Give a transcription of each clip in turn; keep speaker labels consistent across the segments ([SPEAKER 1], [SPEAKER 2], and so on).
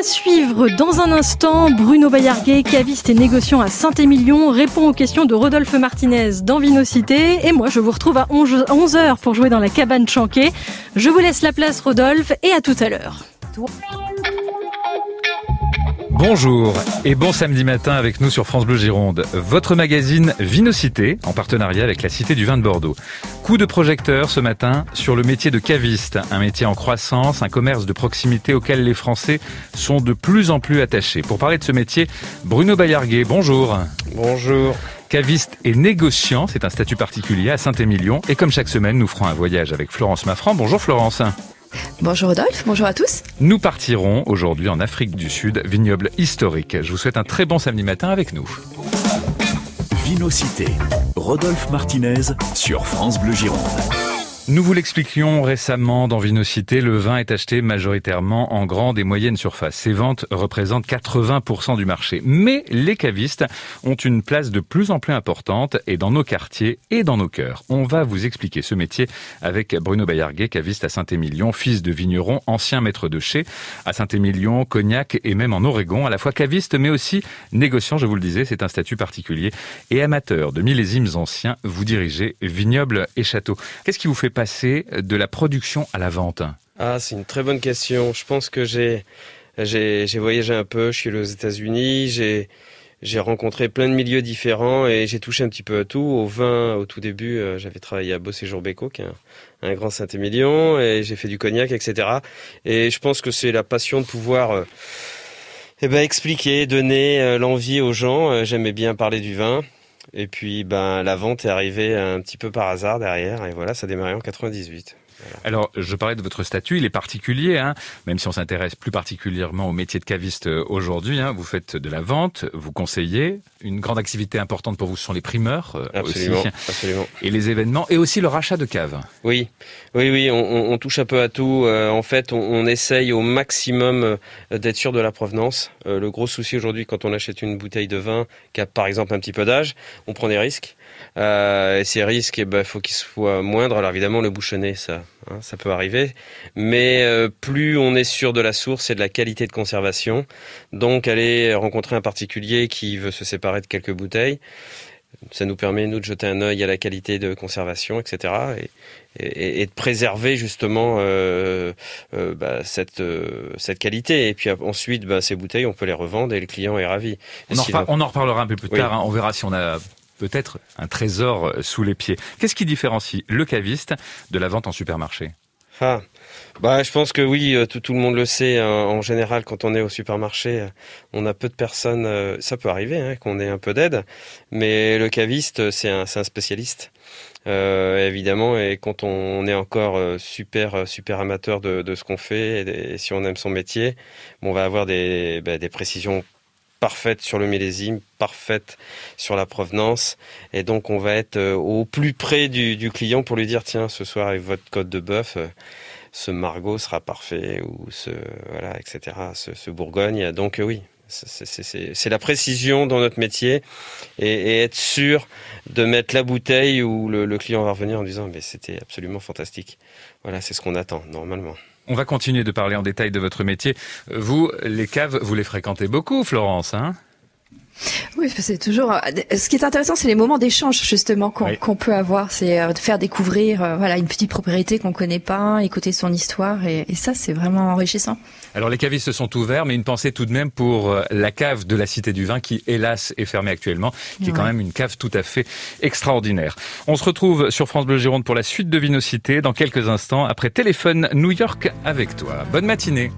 [SPEAKER 1] À suivre dans un instant, Bruno Bayarguet, caviste et négociant à Saint-Émilion, répond aux questions de Rodolphe Martinez dans Vinocité. Et moi, je vous retrouve à 11h pour jouer dans la cabane chanquée. Je vous laisse la place, Rodolphe, et à tout à l'heure.
[SPEAKER 2] Bonjour et bon samedi matin avec nous sur France Bleu Gironde. Votre magazine Vinocité en partenariat avec la Cité du Vin de Bordeaux. Coup de projecteur ce matin sur le métier de caviste, un métier en croissance, un commerce de proximité auquel les Français sont de plus en plus attachés. Pour parler de ce métier, Bruno Bayarguet, bonjour.
[SPEAKER 3] Bonjour.
[SPEAKER 2] Caviste et négociant, c'est un statut particulier à Saint-Émilion. Et comme chaque semaine, nous ferons un voyage avec Florence Maffran. Bonjour Florence.
[SPEAKER 4] Bonjour Rodolphe, bonjour à tous.
[SPEAKER 2] Nous partirons aujourd'hui en Afrique du Sud, vignoble historique. Je vous souhaite un très bon samedi matin avec nous.
[SPEAKER 5] Vinocité, Rodolphe Martinez sur France Bleu Gironde.
[SPEAKER 2] Nous vous l'expliquions récemment dans Vinocité, le vin est acheté majoritairement en grande et moyenne surface. Ces ventes représentent 80% du marché. Mais les cavistes ont une place de plus en plus importante et dans nos quartiers et dans nos cœurs. On va vous expliquer ce métier avec Bruno Bayarguet, caviste à Saint-Émilion, fils de vigneron, ancien maître de chez à Saint-Émilion, Cognac et même en Oregon, à la fois caviste mais aussi négociant, je vous le disais, c'est un statut particulier. Et amateur de millésimes anciens, vous dirigez vignoble et château. Qu'est-ce qui vous fait de la production à la vente
[SPEAKER 3] Ah, c'est une très bonne question. Je pense que j'ai voyagé un peu. Je suis aux États-Unis. J'ai rencontré plein de milieux différents et j'ai touché un petit peu à tout. Au vin, au tout début, euh, j'avais travaillé à Beau Séjour Béco, qui est un, grand Saint-Émilion, et j'ai fait du cognac, etc. Et je pense que c'est la passion de pouvoir euh, eh ben, expliquer, donner euh, l'envie aux gens. J'aimais bien parler du vin. Et puis, ben, la vente est arrivée un petit peu par hasard derrière. Et voilà, ça a démarré en 98.
[SPEAKER 2] Alors, je parlais de votre statut, il est particulier, hein, même si on s'intéresse plus particulièrement au métier de caviste euh, aujourd'hui. Hein, vous faites de la vente, vous conseillez. Une grande activité importante pour vous ce sont les primeurs euh,
[SPEAKER 3] absolument,
[SPEAKER 2] aussi,
[SPEAKER 3] absolument.
[SPEAKER 2] et les événements, et aussi le rachat de caves.
[SPEAKER 3] Oui, oui, oui, on, on touche un peu à tout. Euh, en fait, on, on, essaye au maximum d'être sûr de la provenance. le gros souci aujourd'hui, quand on achète une bouteille de vin qui a par exemple un petit peu d'âge, on prend des risques. Euh, et ces risques, il eh ben, faut qu'ils soient moindres. Alors évidemment, le bouchonner, ça, hein, ça peut arriver. Mais euh, plus on est sûr de la source et de la qualité de conservation, donc aller rencontrer un particulier qui veut se séparer de quelques bouteilles, ça nous permet nous de jeter un œil à la qualité de conservation, etc. Et, et, et de préserver justement euh, euh, bah, cette euh, cette qualité. Et puis ensuite, bah, ces bouteilles, on peut les revendre et le client est ravi.
[SPEAKER 2] On, en, repar on en, reparlera un peu plus oui. tard. Hein. On verra si on a peut-être un trésor sous les pieds. Qu'est-ce qui différencie le caviste de la vente en supermarché?
[SPEAKER 3] Ah. Bah, je pense que oui, tout, tout, le monde le sait. Hein. En général, quand on est au supermarché, on a peu de personnes. Ça peut arriver hein, qu'on ait un peu d'aide, mais le caviste, c'est un, spécialiste. Euh, évidemment, et quand on est encore super super amateur de, ce qu'on fait, et, si on aime son métier, on va avoir des, bah, des précisions parfaite sur le millésime, parfaite sur la provenance. Et donc, on va être au plus près du, du client pour lui dire, tiens, ce soir, avec votre code de bœuf, ce Margot sera parfait, ou ce, voilà, etc., ce, ce Bourgogne. Donc, oui. C'est la précision dans notre métier et, et, être sûr de mettre la bouteille où le, le client va revenir en disant mais c'était absolument fantastique. Voilà, c'est ce qu'on attend normalement.
[SPEAKER 2] On va continuer de parler en détail de votre métier. Vous, les caves, vous les fréquentez beaucoup, Florence, hein?
[SPEAKER 4] Oui, c'est toujours. Ce qui est intéressant, c'est les moments d'échange justement qu'on oui. qu peut avoir. C'est de faire découvrir, euh, voilà, une petite propriété qu'on connaît pas, écouter son histoire, et, et ça, c'est vraiment enrichissant.
[SPEAKER 2] Alors les cavistes sont ouverts, mais une pensée tout de même pour euh, la cave de la Cité du Vin, qui hélas est fermée actuellement, qui ouais. est quand même une cave tout à fait extraordinaire. On se retrouve sur France Bleu Gironde pour la suite de Vinocité dans quelques instants après téléphone New York avec toi. Bonne matinée.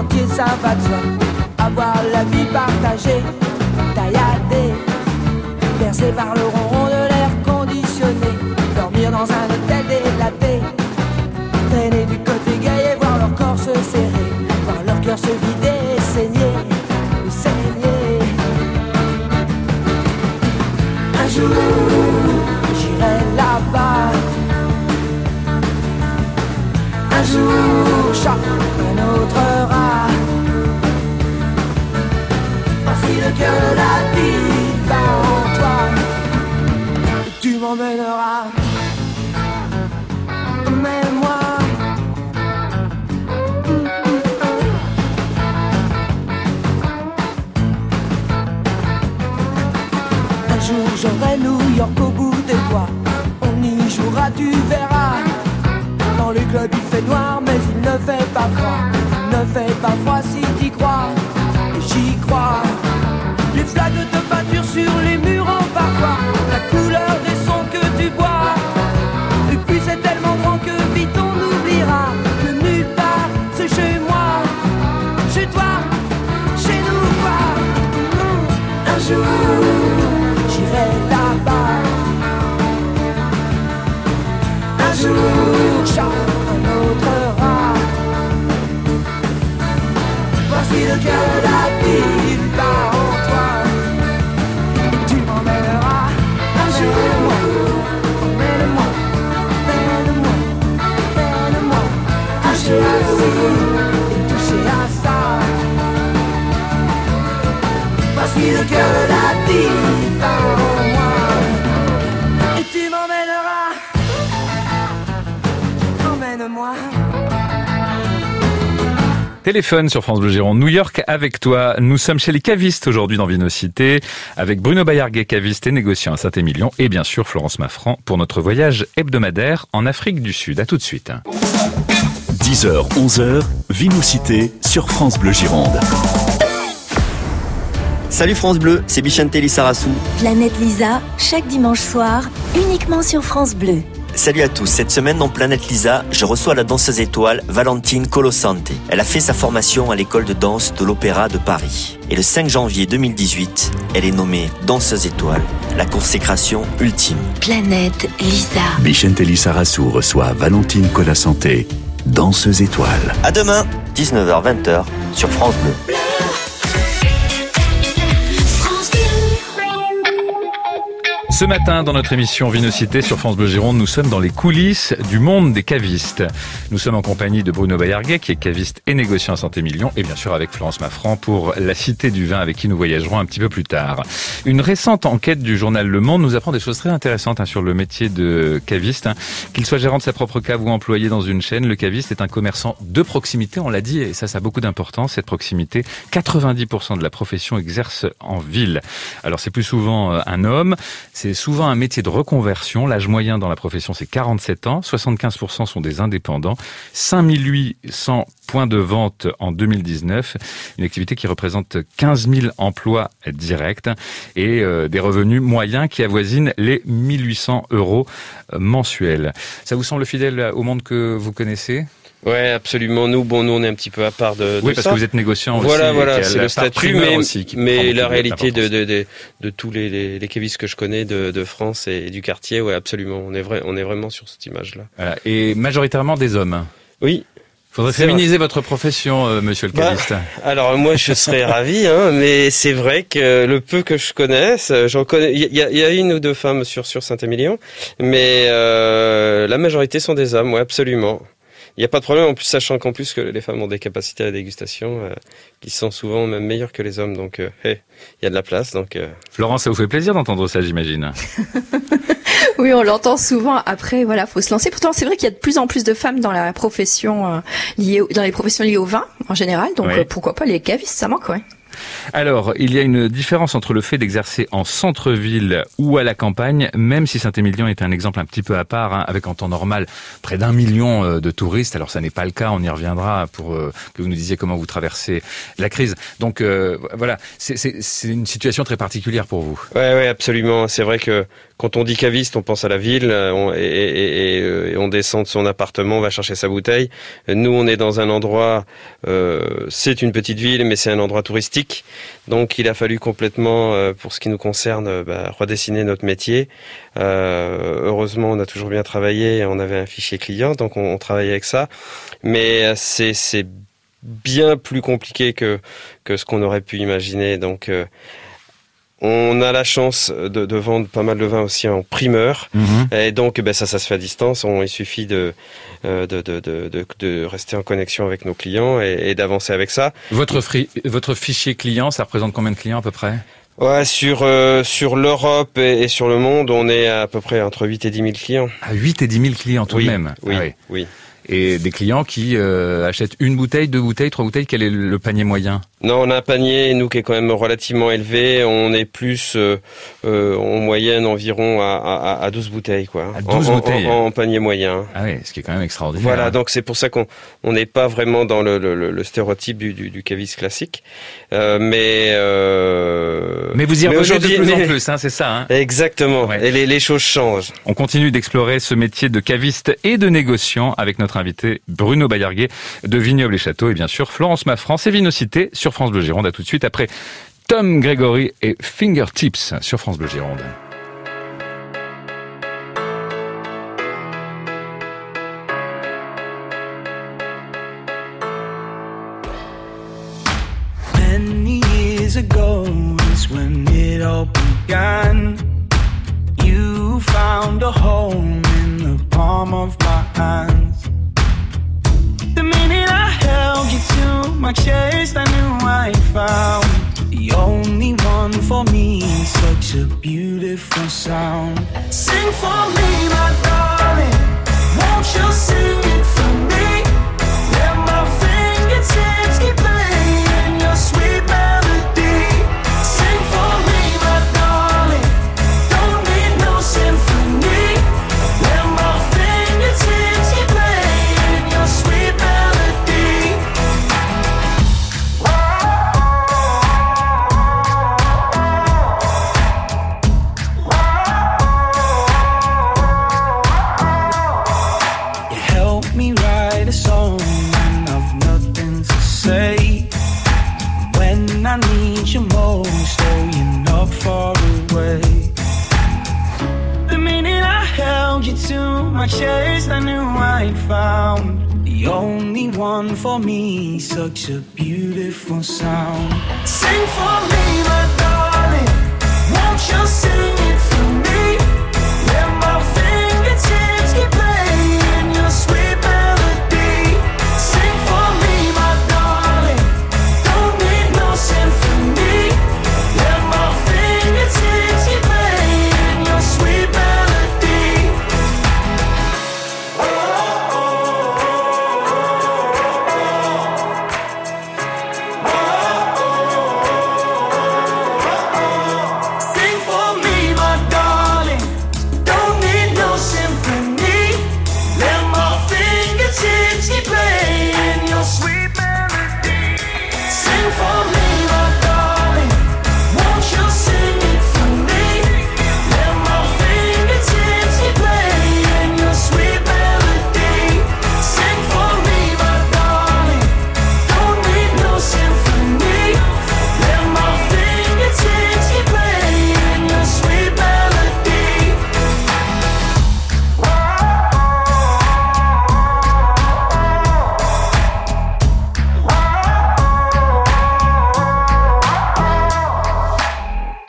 [SPEAKER 6] Entier, ça va de soi. Avoir la vie partagée, tailladée, percée par le ronron de l'air conditionné. Dormir dans un hôtel délaté, traîner du côté et voir leur corps se serrer, voir leur cœur se vider Voici le cœur de la ville part en moi. Et tu m'emmèneras. Emmène-moi.
[SPEAKER 2] Téléphone sur France Bleu Gironde, New York avec toi. Nous sommes chez les cavistes aujourd'hui dans Vinocité avec Bruno Bayarguet, caviste et négociant à Saint-Émilion et bien sûr Florence Maffran pour notre voyage hebdomadaire en Afrique du Sud. À tout de suite.
[SPEAKER 5] 10h, 11h, Vinocité sur France Bleu Gironde.
[SPEAKER 7] Salut France Bleu, c'est Bichente Lissarassou.
[SPEAKER 8] Planète Lisa, chaque dimanche soir, uniquement sur France Bleu.
[SPEAKER 7] Salut à tous, cette semaine dans Planète Lisa, je reçois la danseuse étoile Valentine Colosante. Elle a fait sa formation à l'école de danse de l'Opéra de Paris. Et le 5 janvier 2018, elle est nommée danseuse étoile, la consécration ultime.
[SPEAKER 8] Planète Lisa.
[SPEAKER 5] Bichente Lissarassou reçoit Valentine Colasanté, danseuse étoile.
[SPEAKER 7] À demain, 19h-20h sur France Bleu.
[SPEAKER 2] Ce matin, dans notre émission Vinocité sur France Bleu Gironde, nous sommes dans les coulisses du monde des cavistes. Nous sommes en compagnie de Bruno Bayarguet, qui est caviste et négociant à Saint-Émilion, et bien sûr avec Florence Maffran pour la Cité du Vin, avec qui nous voyagerons un petit peu plus tard. Une récente enquête du journal Le Monde nous apprend des choses très intéressantes hein, sur le métier de caviste. hein. Qu'il soit gérant de sa propre cave ou employé dans une chaîne, le caviste est un commerçant de proximité, on l'a dit, et ça, ça a beaucoup d'importance, cette proximité. 90% de la profession exerce en ville. Alors c'est plus souvent euh, un homme, souvent un métier de reconversion. L'âge moyen dans la profession, c'est 47 ans. 75% sont des indépendants. 5800 points de vente en 2019. Une activité qui représente 15 000 emplois directs et euh, des revenus moyens qui avoisinent les 1800 euros mensuels. Ça vous semble fidèle au monde que vous connaissez?
[SPEAKER 3] Ouais, absolument. Nous, bon, nous, on est un petit peu à part de, de
[SPEAKER 2] Oui, parce
[SPEAKER 3] ça.
[SPEAKER 2] que vous êtes négociant aussi.
[SPEAKER 3] Voilà,
[SPEAKER 2] et
[SPEAKER 3] voilà, c'est le statut, mais,
[SPEAKER 2] aussi
[SPEAKER 3] mais la réalité de, de, de, de tous les, les, les que je connais de, de France et du quartier, ouais, absolument. On est vrai, on est vraiment sur cette image-là.
[SPEAKER 2] Voilà. Et majoritairement des hommes.
[SPEAKER 3] Oui.
[SPEAKER 2] Faudrait féminiser votre profession, euh, monsieur le
[SPEAKER 3] Bah,
[SPEAKER 2] caviste.
[SPEAKER 3] Alors moi, je serais ravi, hein, mais c'est vrai que le peu que je connaisse, j'en connais. Il y, a- y a une ou deux femmes sur sur Saint-Émilion, mais euh, la majorité sont des hommes, ouais, absolument. Il n'y a pas de problème, en plus, sachant qu'en plus que les femmes ont des capacités à la dégustation euh, qui sont souvent même meilleures que les hommes, donc euh, hey, il y a de la place. Donc euh,
[SPEAKER 2] Florence, ça vous fait plaisir d'entendre ça, j'imagine.
[SPEAKER 4] Oui, on l'entend souvent. Après, voilà, faut se lancer. Pourtant, c'est vrai qu'il y a de plus en plus de femmes dans la profession euh, liée, au- dans les professions liées au vin en général. Donc,
[SPEAKER 2] Oui.
[SPEAKER 4] euh, pourquoi pas les cavistes Ça manque, ouais.
[SPEAKER 2] Alors, il y a une différence entre le fait d'exercer en centre-ville ou à la campagne, même si Saint-Émilion est un exemple un petit peu à part, hein, avec en temps normal près d'un million euh, de touristes. Alors, ça n'est pas le cas, on y reviendra pour euh, que vous nous disiez comment vous traversez la crise. Donc, euh, voilà, c'est- une situation très particulière pour vous.
[SPEAKER 3] Ouais, ouais, absolument. C'est vrai que quand on dit caviste, on pense à la ville euh, on, et, et- euh, et on descend de son appartement, on va chercher sa bouteille. Nous, on est dans un endroit, euh, c'est une petite ville, mais c'est un endroit touristique. Donc, il a fallu complètement, euh, pour ce qui nous concerne, euh, bah, redessiner notre métier. Euh, heureusement, on a toujours bien travaillé. On avait un fichier client, donc on, travaillait avec ça. Mais c'est bien plus compliqué que que ce qu'on aurait pu imaginer. Donc on a la chance de, de vendre pas mal de vin aussi en primeur. Et donc, ben, ça, ça se fait à distance. On, il suffit de, euh, de, de, de, de, de rester en connexion avec nos clients et, et d'avancer avec ça.
[SPEAKER 2] Votre, fri- votre fichier client, ça représente combien de clients à peu près?
[SPEAKER 3] Ouais, sur, euh, sur l'Europe et, et sur le monde, on est à peu près entre 8 et 10 000 clients.
[SPEAKER 2] À 8 et 10 000 clients tout
[SPEAKER 3] oui,
[SPEAKER 2] de même.
[SPEAKER 3] Oui,
[SPEAKER 2] Ah oui.
[SPEAKER 3] oui.
[SPEAKER 2] Et des clients qui euh, achètent une bouteille, deux bouteilles, trois bouteilles. Quel est le panier moyen?
[SPEAKER 3] Non, on a un panier, nous, qui est quand même relativement élevé. On est plus euh, euh, en moyenne environ à, à, à 12 bouteilles, quoi.
[SPEAKER 2] À 12
[SPEAKER 3] en,
[SPEAKER 2] bouteilles.
[SPEAKER 3] en, en panier moyen.
[SPEAKER 2] Ah oui, ce qui est quand même extraordinaire.
[SPEAKER 3] Voilà, donc c'est pour ça qu'on on n'est pas vraiment dans le, le, le stéréotype du, du, du caviste classique. Mais
[SPEAKER 2] mais vous y revenez de
[SPEAKER 3] aujourd'hui-
[SPEAKER 2] plus en plus, hein, c'est ça. Hein
[SPEAKER 3] Exactement.
[SPEAKER 2] Ouais.
[SPEAKER 3] Et les, les choses changent.
[SPEAKER 2] On continue d'explorer ce métier de caviste et de négociant avec notre invité Bruno Bayarguet de Vignoble et Château et bien sûr Florence Maffran, c'est Vinocité sur France Bleu Gironde. À tout de suite après Tom Gregory et Fingertips sur France Bleu Gironde.
[SPEAKER 9] My chest, I knew I found the only one for me. Such a beautiful sound. Sing for me, my darling. Won't you sing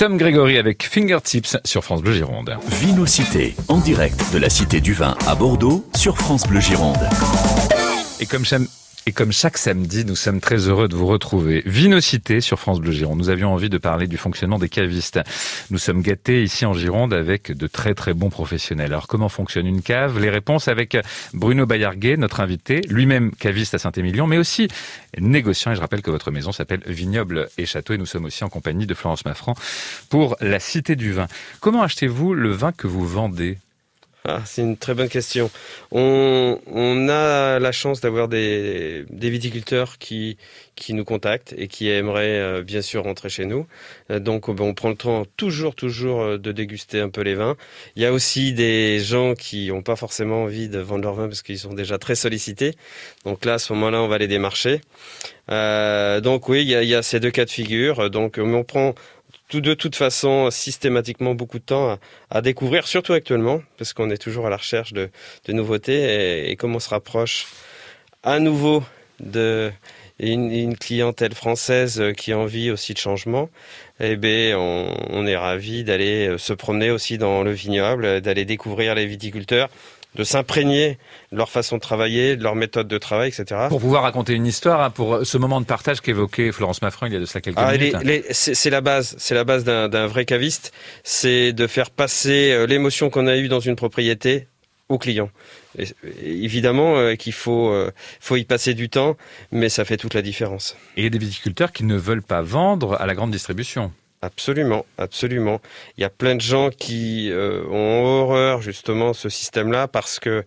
[SPEAKER 2] Tom Gregory avec Fingertips sur France Bleu Gironde.
[SPEAKER 5] Vinocité, en direct de la Cité du Vin à Bordeaux sur France Bleu Gironde.
[SPEAKER 2] Et comme, et comme chaque samedi, nous sommes très heureux de vous retrouver. Vinocité sur France Bleu Gironde. Nous avions envie de parler du fonctionnement des cavistes. Nous sommes gâtés ici en Gironde avec de très très bons professionnels. Alors comment fonctionne une cave? Les réponses avec Bruno Bayarguet, notre invité, lui-même caviste à Saint-Émilion, mais aussi négociant. Et je rappelle que votre maison s'appelle Vignoble et Château. Et nous sommes aussi en compagnie de Florence Maffran pour la Cité du Vin. Comment achetez-vous le vin que vous vendez?
[SPEAKER 3] Ah, c'est une très bonne question. On, on a la chance d'avoir des, des viticulteurs qui, qui nous contactent et qui aimeraient euh, bien sûr rentrer chez nous. Euh, donc on, on prend le temps toujours, toujours euh, de déguster un peu les vins. Il y a aussi des gens qui n'ont pas forcément envie de vendre leur vin parce qu'ils sont déjà très sollicités. Donc là, à ce moment-là, on va les démarcher. Euh, donc oui, il y, a, il y a ces deux cas de figure. Donc on prend tout de toute façon systématiquement beaucoup de temps à, découvrir, surtout actuellement, parce qu'on est toujours à la recherche de, nouveautés et, et comme on se rapproche à nouveau de une, une clientèle française qui a envie aussi de changement, eh bien, on, on est ravi d'aller se promener aussi dans le vignoble, d'aller découvrir les viticulteurs, de s'imprégner de leur façon de travailler, de leur méthode de travail, etc.
[SPEAKER 2] Pour pouvoir raconter une histoire, hein, pour ce moment de partage qu'évoquait Florence Maffran il y a de cela quelques
[SPEAKER 3] Ah,
[SPEAKER 2] minutes.
[SPEAKER 3] c'est la base, c'est la base d'un vrai caviste, c'est de faire passer euh, l'émotion qu'on a eue dans une propriété aux clients. évidemment qu'il faut, faut y passer du temps, mais ça fait toute la différence.
[SPEAKER 2] Et il y a des viticulteurs qui ne veulent pas vendre à la grande distribution.
[SPEAKER 3] Absolument, absolument. Il y a plein de gens qui ont horreur justement ce système-là parce que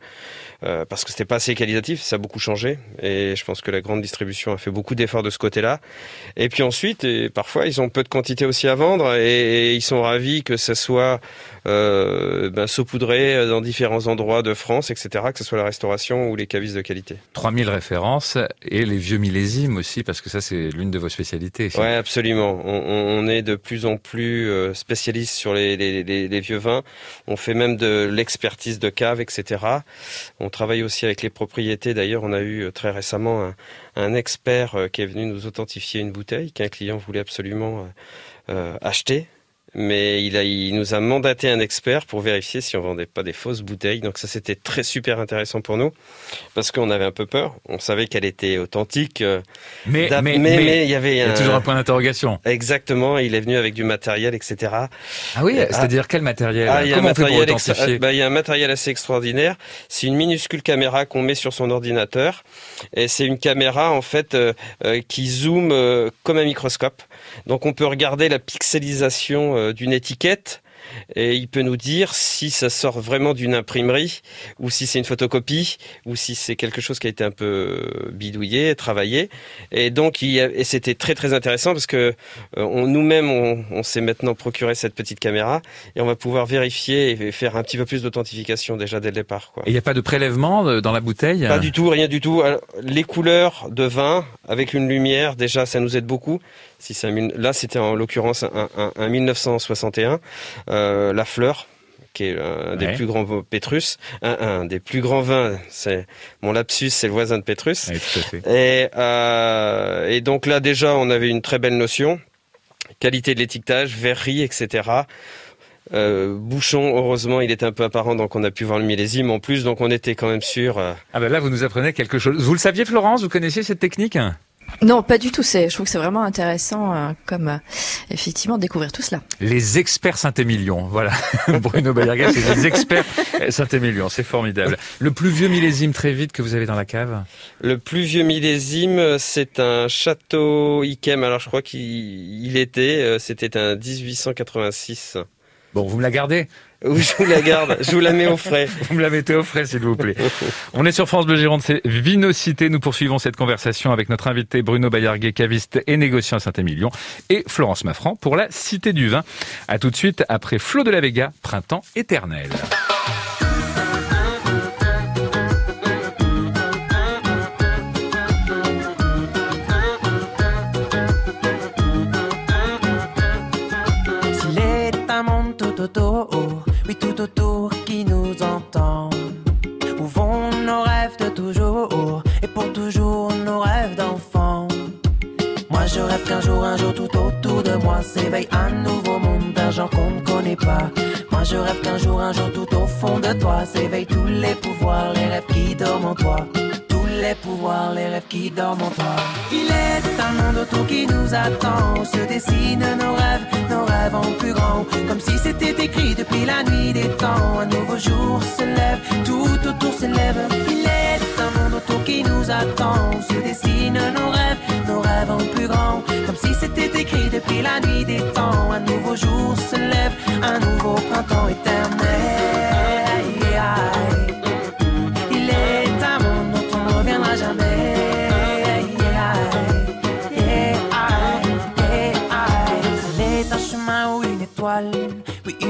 [SPEAKER 3] euh, parce que c'était pas assez qualitatif, ça a beaucoup changé et je pense que la grande distribution a fait beaucoup d'efforts de ce côté-là. Et puis ensuite, et parfois ils ont peu de quantité aussi à vendre et, ils sont ravis que ça soit euh, ben, saupoudré dans différents endroits de France, etc., que ce soit la restauration ou les cavistes de qualité.
[SPEAKER 2] 3000 références et les vieux millésimes aussi, parce que ça c'est l'une de vos spécialités.
[SPEAKER 3] Oui, absolument. On, est de plus en plus euh, spécialiste sur les, vieux vins. On fait même de l'expertise de cave, etc. On travaille aussi avec les propriétés. D'ailleurs, on a eu euh, très récemment un, expert euh, qui est venu nous authentifier une bouteille qu'un client voulait absolument acheter mais il, a, il nous a mandaté un expert pour vérifier si on vendait pas des fausses bouteilles. Donc ça, c'était très super intéressant pour nous parce qu'on avait un peu peur. On savait qu'elle était authentique,
[SPEAKER 2] euh, mais mais, mais, il y avait il y a toujours un point d'interrogation.
[SPEAKER 3] Exactement. Il est venu avec du matériel, etc.
[SPEAKER 2] Ah oui, c'est-à-dire quel matériel? Ah, il y a un matériel
[SPEAKER 3] bah, Il y a un matériel assez extraordinaire. C'est une minuscule caméra qu'on met sur son ordinateur et c'est une caméra en fait euh, euh, qui zoome comme un microscope. Donc on peut regarder la pixelisation euh, d'une étiquette et il peut nous dire si ça sort vraiment d'une imprimerie ou si c'est une photocopie ou si c'est quelque chose qui a été un peu bidouillé, travaillé. Et donc, et c'était très très intéressant parce que euh, nous-mêmes, on, s'est maintenant procuré cette petite caméra et on va pouvoir vérifier et faire un petit peu plus d'authentification déjà dès le départ.
[SPEAKER 2] Et il n'y a pas de prélèvement euh, dans la bouteille
[SPEAKER 3] Pas du tout, rien du tout. les couleurs de vin avec une lumière, déjà, ça nous aide beaucoup. Si là, c'était en l'occurrence un, 1961. Euh, la fleur, qui est un des plus grands Pétrus, un, des plus grands vins. C'est mon lapsus, c'est le voisin de Pétrus. et, euh, et donc là déjà, on avait une très belle notion, qualité de l'étiquetage, verrerie, etc. Euh, bouchon, heureusement, il était un peu apparent, donc on a pu voir le millésime en plus, donc on était quand même sûr.
[SPEAKER 2] Ah ben là, vous nous apprenez quelque chose. Vous le saviez, Florence? Vous connaissiez cette technique?
[SPEAKER 4] Non, pas du tout. C'est, je trouve que c'est vraiment intéressant, euh, comme euh, effectivement découvrir tout cela.
[SPEAKER 2] Les experts Saint-Émilion, voilà. Bruno Bayerga, c'est les experts Saint-Émilion, c'est formidable. Le plus vieux millésime très vite que vous avez dans la cave?
[SPEAKER 3] Le plus vieux millésime, c'est un château Ikem. Alors je crois qu'il était, euh, c'était un 1886.
[SPEAKER 2] Bon, vous me la gardez?
[SPEAKER 3] Je vous la garde. Je vous la mets au frais.
[SPEAKER 2] Vous me la mettez au frais, s'il vous plaît. On est sur France Bleu Gironde, c'est Vinocité. Nous poursuivons cette conversation avec notre invité Bruno Bayarguet, caviste et négociant à Saint-Émilion, et Florence Maffran pour la Cité du Vin. À tout de suite après Flo de la Vega, Printemps éternel.
[SPEAKER 6] Tout autour qui nous entend. Où vont nos rêves de toujours et pour toujours nos rêves d'enfant? Moi je rêve qu'un jour, un jour tout autour de moi s'éveille un nouveau monde d'un genre qu'on ne connaît pas. Moi je rêve qu'un jour, un jour tout au fond de toi s'éveillent tous les pouvoirs, les rêves qui dorment en toi les pouvoirs, les rêves qui dorment en toi. Il est un monde autour qui nous attend, se dessinent nos rêves, nos rêves en plus grand, comme si c'était écrit depuis la nuit des temps. Un nouveau jour se lève, tout autour s'élève. Il est un monde autour qui nous attend, se dessinent nos rêves, nos rêves en plus grand, comme si c'était écrit depuis la nuit des temps. Un nouveau jour se lève, un nouveau printemps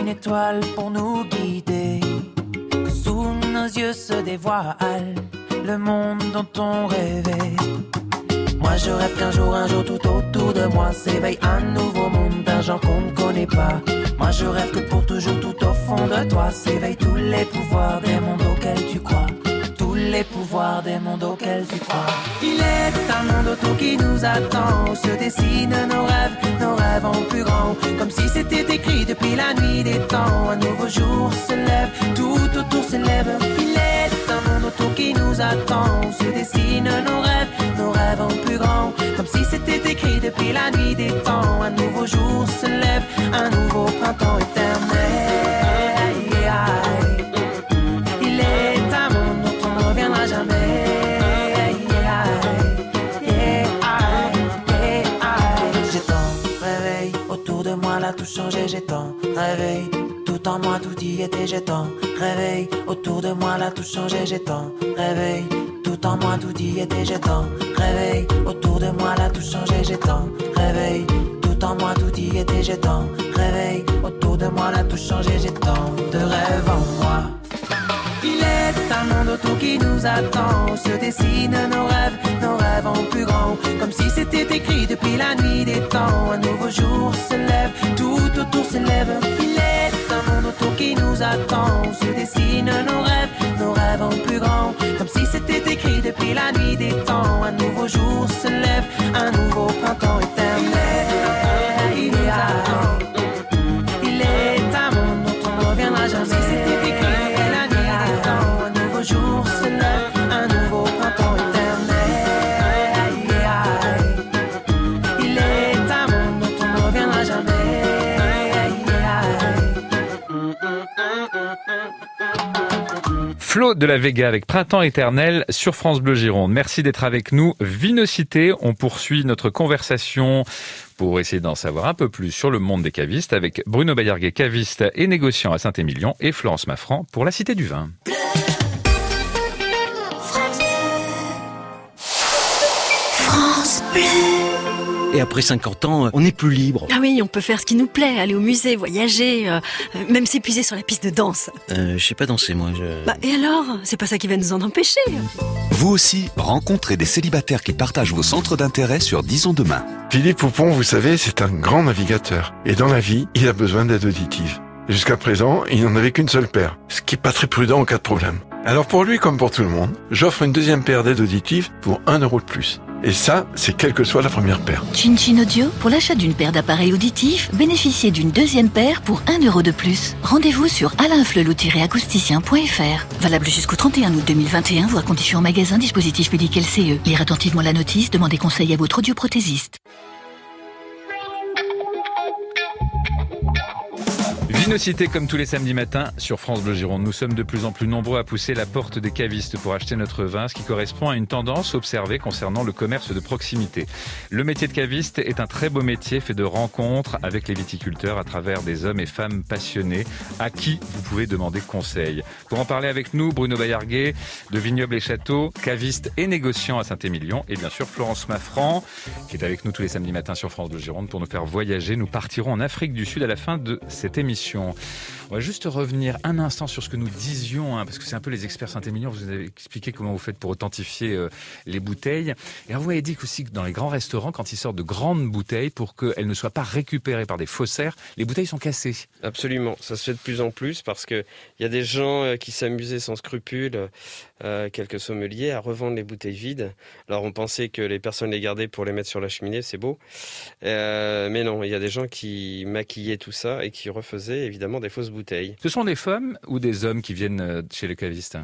[SPEAKER 6] une étoile pour nous guider. Que sous nos yeux se dévoile le monde dont on rêvait. Moi je rêve qu'un jour, un jour tout autour de moi s'éveille un nouveau monde d'un genre qu'on ne connaît pas. Moi je rêve que pour toujours tout au fond de toi s'éveillent tous les pouvoirs des mondes auxquels tu crois les pouvoirs des mondes auxquels tu crois. Il est un monde autour qui nous attend, se dessinent nos rêves, nos rêves en plus grand, comme si c'était écrit depuis la nuit des temps. Un nouveau jour se lève, tout autour s'élève. Il est un monde autour qui nous attend, se dessinent nos rêves, nos rêves en plus grand, comme si c'était écrit depuis la nuit des temps. Un nouveau jour se lève, un nouveau printemps éternel. Changé, j'ai. Tout en moi, tout y était, j'ai tant. Autour de moi, là, tout changé, j'ai tant. Tout en moi, tout y était, j'ai tant. Autour de moi, là, tout changé, j'ai tant. Tout en moi, tout y était, j'ai tant. Autour de moi, là, tout changé, j'ai de rêves en moi. Il est un monde autour qui nous attend. Se dessine nos rêves, nos rêves en plus grand. Comme si c'était écrit depuis la nuit des temps. Un nouveau jour se lève, tout autour s'élève. Il est un monde autour qui nous attend. Se dessine nos rêves, nos rêves en plus grand. Comme si c'était écrit depuis la nuit des temps. Un nouveau jour se lève, un nouveau printemps éternel.
[SPEAKER 2] De la Vega avec Printemps éternel sur France Bleu Gironde. Merci d'être avec nous. Vinocité, on poursuit notre conversation pour essayer d'en savoir un peu plus sur le monde des cavistes avec Bruno Bayarguet, caviste et négociant à Saint-Émilion et Florence Maffran pour la Cité du Vin.
[SPEAKER 8] France Bleu.
[SPEAKER 10] Et après 50 ans, on n'est plus libre.
[SPEAKER 11] Ah oui, on peut faire ce qui nous plaît, aller au musée, voyager, euh, même s'épuiser sur la piste de danse.
[SPEAKER 10] Euh, je sais pas danser, moi. Je...
[SPEAKER 11] Bah, et alors? C'est pas ça qui va nous en empêcher.
[SPEAKER 5] Vous aussi, rencontrez des célibataires qui partagent vos centres d'intérêt sur Disons Demain.
[SPEAKER 12] Philippe Poupon, vous savez, c'est un grand navigateur. Et dans la vie, il a besoin d'aide auditive. Jusqu'à présent, il n'en avait qu'une seule paire, ce qui est pas très prudent en cas de problème. Alors pour lui comme pour tout le monde, j'offre une deuxième paire d'aides auditives pour un euro de plus. Et ça, c'est quelle que soit la première paire.
[SPEAKER 8] Chin Chin Audio, pour l'achat d'une paire d'appareils auditifs, bénéficiez d'une deuxième paire pour 1 euro de plus. Rendez-vous sur alainflelou-acousticien.fr. Valable jusqu'au 31 août 2021, voire conditions en magasin, dispositif médical CE. Lire attentivement la notice, demandez conseil à votre audioprothésiste.
[SPEAKER 2] Vinocité comme tous les samedis matins sur France Bleu Gironde. Nous sommes de plus en plus nombreux à pousser la porte des cavistes pour acheter notre vin, ce qui correspond à une tendance observée concernant le commerce de proximité. Le métier de caviste est un très beau métier fait de rencontres avec les viticulteurs à travers des hommes et femmes passionnés à qui vous pouvez demander conseil. Pour en parler avec nous, Bruno Bayarguet de Vignoble et Châteaux, caviste et négociant à Saint-Émilion et bien sûr Florence Maffran qui est avec nous tous les samedis matins sur France Bleu Gironde pour nous faire voyager. Nous partirons en Afrique du Sud à la fin de cette émission. On va juste revenir un instant sur ce que nous disions, hein, parce que c'est un peu les experts Saint-Émilion. Vous avez expliqué comment vous faites pour authentifier euh, les bouteilles. Et vous avez dit aussi que dans les grands restaurants, quand ils sortent de grandes bouteilles, pour qu'elles ne soient pas récupérées par des faussaires, les bouteilles sont cassées.
[SPEAKER 3] Absolument, ça se fait de plus en plus parce que il y a des gens euh, qui s'amusaient sans scrupule, euh, quelques sommeliers, à revendre les bouteilles vides. Alors on pensait que les personnes les gardaient pour les mettre sur la cheminée, c'est beau, mais non, il y a des gens qui maquillaient tout ça et qui refaisaient évidemment des fausses bouteilles.
[SPEAKER 2] Ce sont des femmes ou des hommes qui viennent euh, chez les cavistes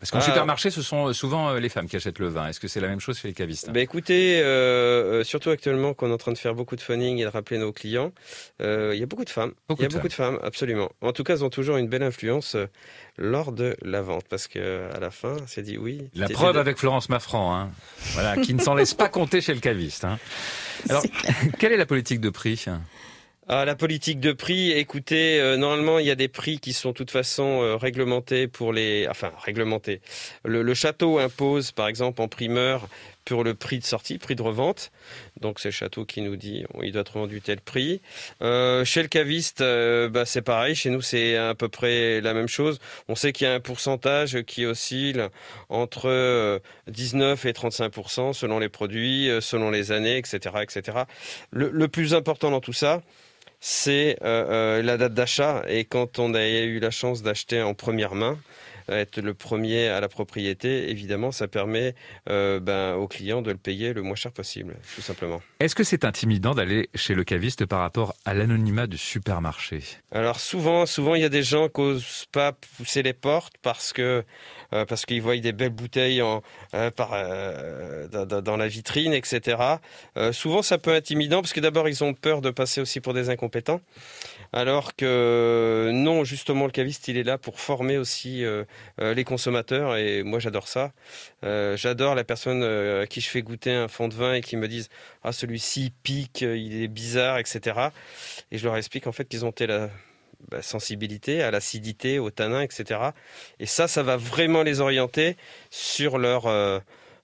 [SPEAKER 2] parce qu'en
[SPEAKER 3] Ah.
[SPEAKER 2] supermarché, ce sont souvent euh, les femmes qui achètent le vin. Est-ce que c'est la même chose chez les cavistes?
[SPEAKER 3] Ben écoutez, euh, euh, surtout actuellement qu'on est en train de faire beaucoup de phoning et de rappeler nos clients, euh, il y a beaucoup de femmes. Il y a beaucoup de femmes, absolument. En tout cas, elles ont toujours une belle influence euh, lors de la vente parce que euh, à la fin, c'est dit oui.
[SPEAKER 2] La preuve
[SPEAKER 3] de-
[SPEAKER 2] avec Florence Maffran, hein. voilà, qui ne s'en laisse pas compter chez le caviste. hein. Alors, quelle est la politique de prix?
[SPEAKER 3] Ah, la politique de prix, écoutez, euh, normalement, il y a des prix qui sont de toute façon euh, réglementés pour les... Enfin, réglementés. Le, le château impose, par exemple, en primeur, pour le prix de sortie, prix de revente. Donc, c'est le château qui nous dit, bon, il doit être vendu tel prix. Euh, chez le caviste, euh, bah, c'est pareil. Chez nous, c'est à peu près la même chose. On sait qu'il y a un pourcentage qui oscille entre euh, 19 et 35% selon les produits, euh, selon les années, etc., etc. Le, le plus important dans tout ça, c'est euh, euh, la date d'achat. Et quand on a eu la chance d'acheter en première main, être le premier à la propriété, évidemment, ça permet euh, ben, au client de le payer le moins cher possible, tout simplement.
[SPEAKER 2] Est-ce que c'est intimidant d'aller chez le caviste par rapport à l'anonymat du supermarché?
[SPEAKER 3] Alors souvent, souvent il y a des gens qui n'osent pas pousser les portes parce que euh, parce qu'ils voient des belles bouteilles en, euh, par, euh, dans, la vitrine, etc. Souvent, ça peut être intimidant parce que d'abord, ils ont peur de passer aussi pour des incompétents, alors que non, justement, le caviste, il est là pour former aussi euh, euh, les consommateurs et moi j'adore ça. Euh, j'adore la personne à qui je fais goûter un fond de vin et qui me disent ah celui-ci pique, il est bizarre, etc. Et je leur explique en fait qu'ils ont la bah, sensibilité à l'acidité, au tanin, etc. Et ça, ça va vraiment les orienter sur leur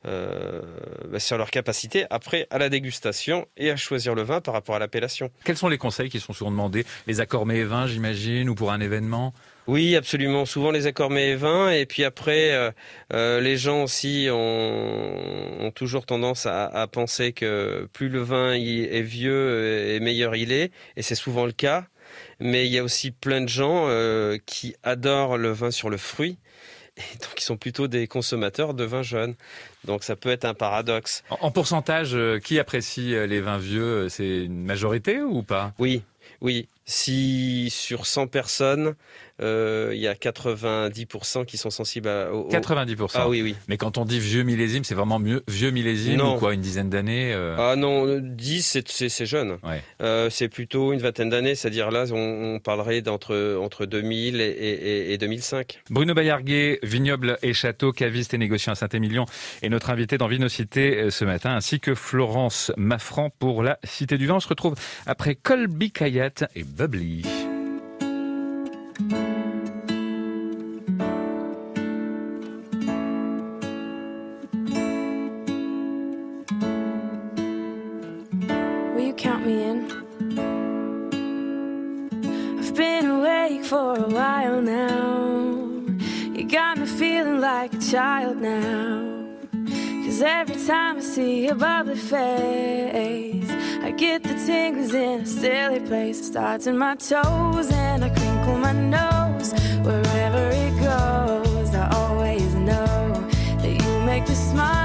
[SPEAKER 3] bah, sur leur capacité après à la dégustation et à choisir le vin par rapport à l'appellation.
[SPEAKER 2] Quels sont les conseils qui sont souvent demandés? Les accords mets et vins, j'imagine, ou pour un événement?
[SPEAKER 3] Oui, absolument. Souvent les accords mets et vins. Et puis après, euh, euh, les gens aussi ont, ont toujours tendance à, à, penser que plus le vin est vieux et meilleur il est. Et c'est souvent le cas. Mais il y a aussi plein de gens euh, qui adorent le vin sur le fruit et donc ils sont plutôt des consommateurs de vins jeunes. Donc ça peut être un paradoxe.
[SPEAKER 2] En, pourcentage, euh, qui apprécie euh, les vins vieux? Euh, C'est une majorité ou pas?
[SPEAKER 3] Oui, oui. Si sur 100 personnes, euh, il y a 90% qui sont sensibles à,
[SPEAKER 2] au, 90%
[SPEAKER 3] Ah oui, oui.
[SPEAKER 2] Mais quand on dit vieux millésime, c'est vraiment mieux, vieux millésime ou quoi, une dizaine d'années euh
[SPEAKER 3] Ah non, 10, c'est jeune. Ouais. Euh, c'est plutôt une vingtaine d'années, c'est-à-dire là, on, on parlerait d'entre entre 2000 et, et, et, 2005.
[SPEAKER 2] Bruno Bayarguet, vignoble et château, caviste et négociant à Saint-Émilion, est notre invité dans Vinocité ce matin, ainsi que Florence Maffran pour la Cité du Vin. On se retrouve après Colby Kayat et Bubbly.
[SPEAKER 13] Child now. Cause every time I see your bubbly face, I get the tingles in a silly place. It starts in my toes and I crinkle my nose. Wherever it goes, I always know that you make me smile.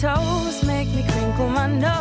[SPEAKER 13] Toes, make me crinkle my nose.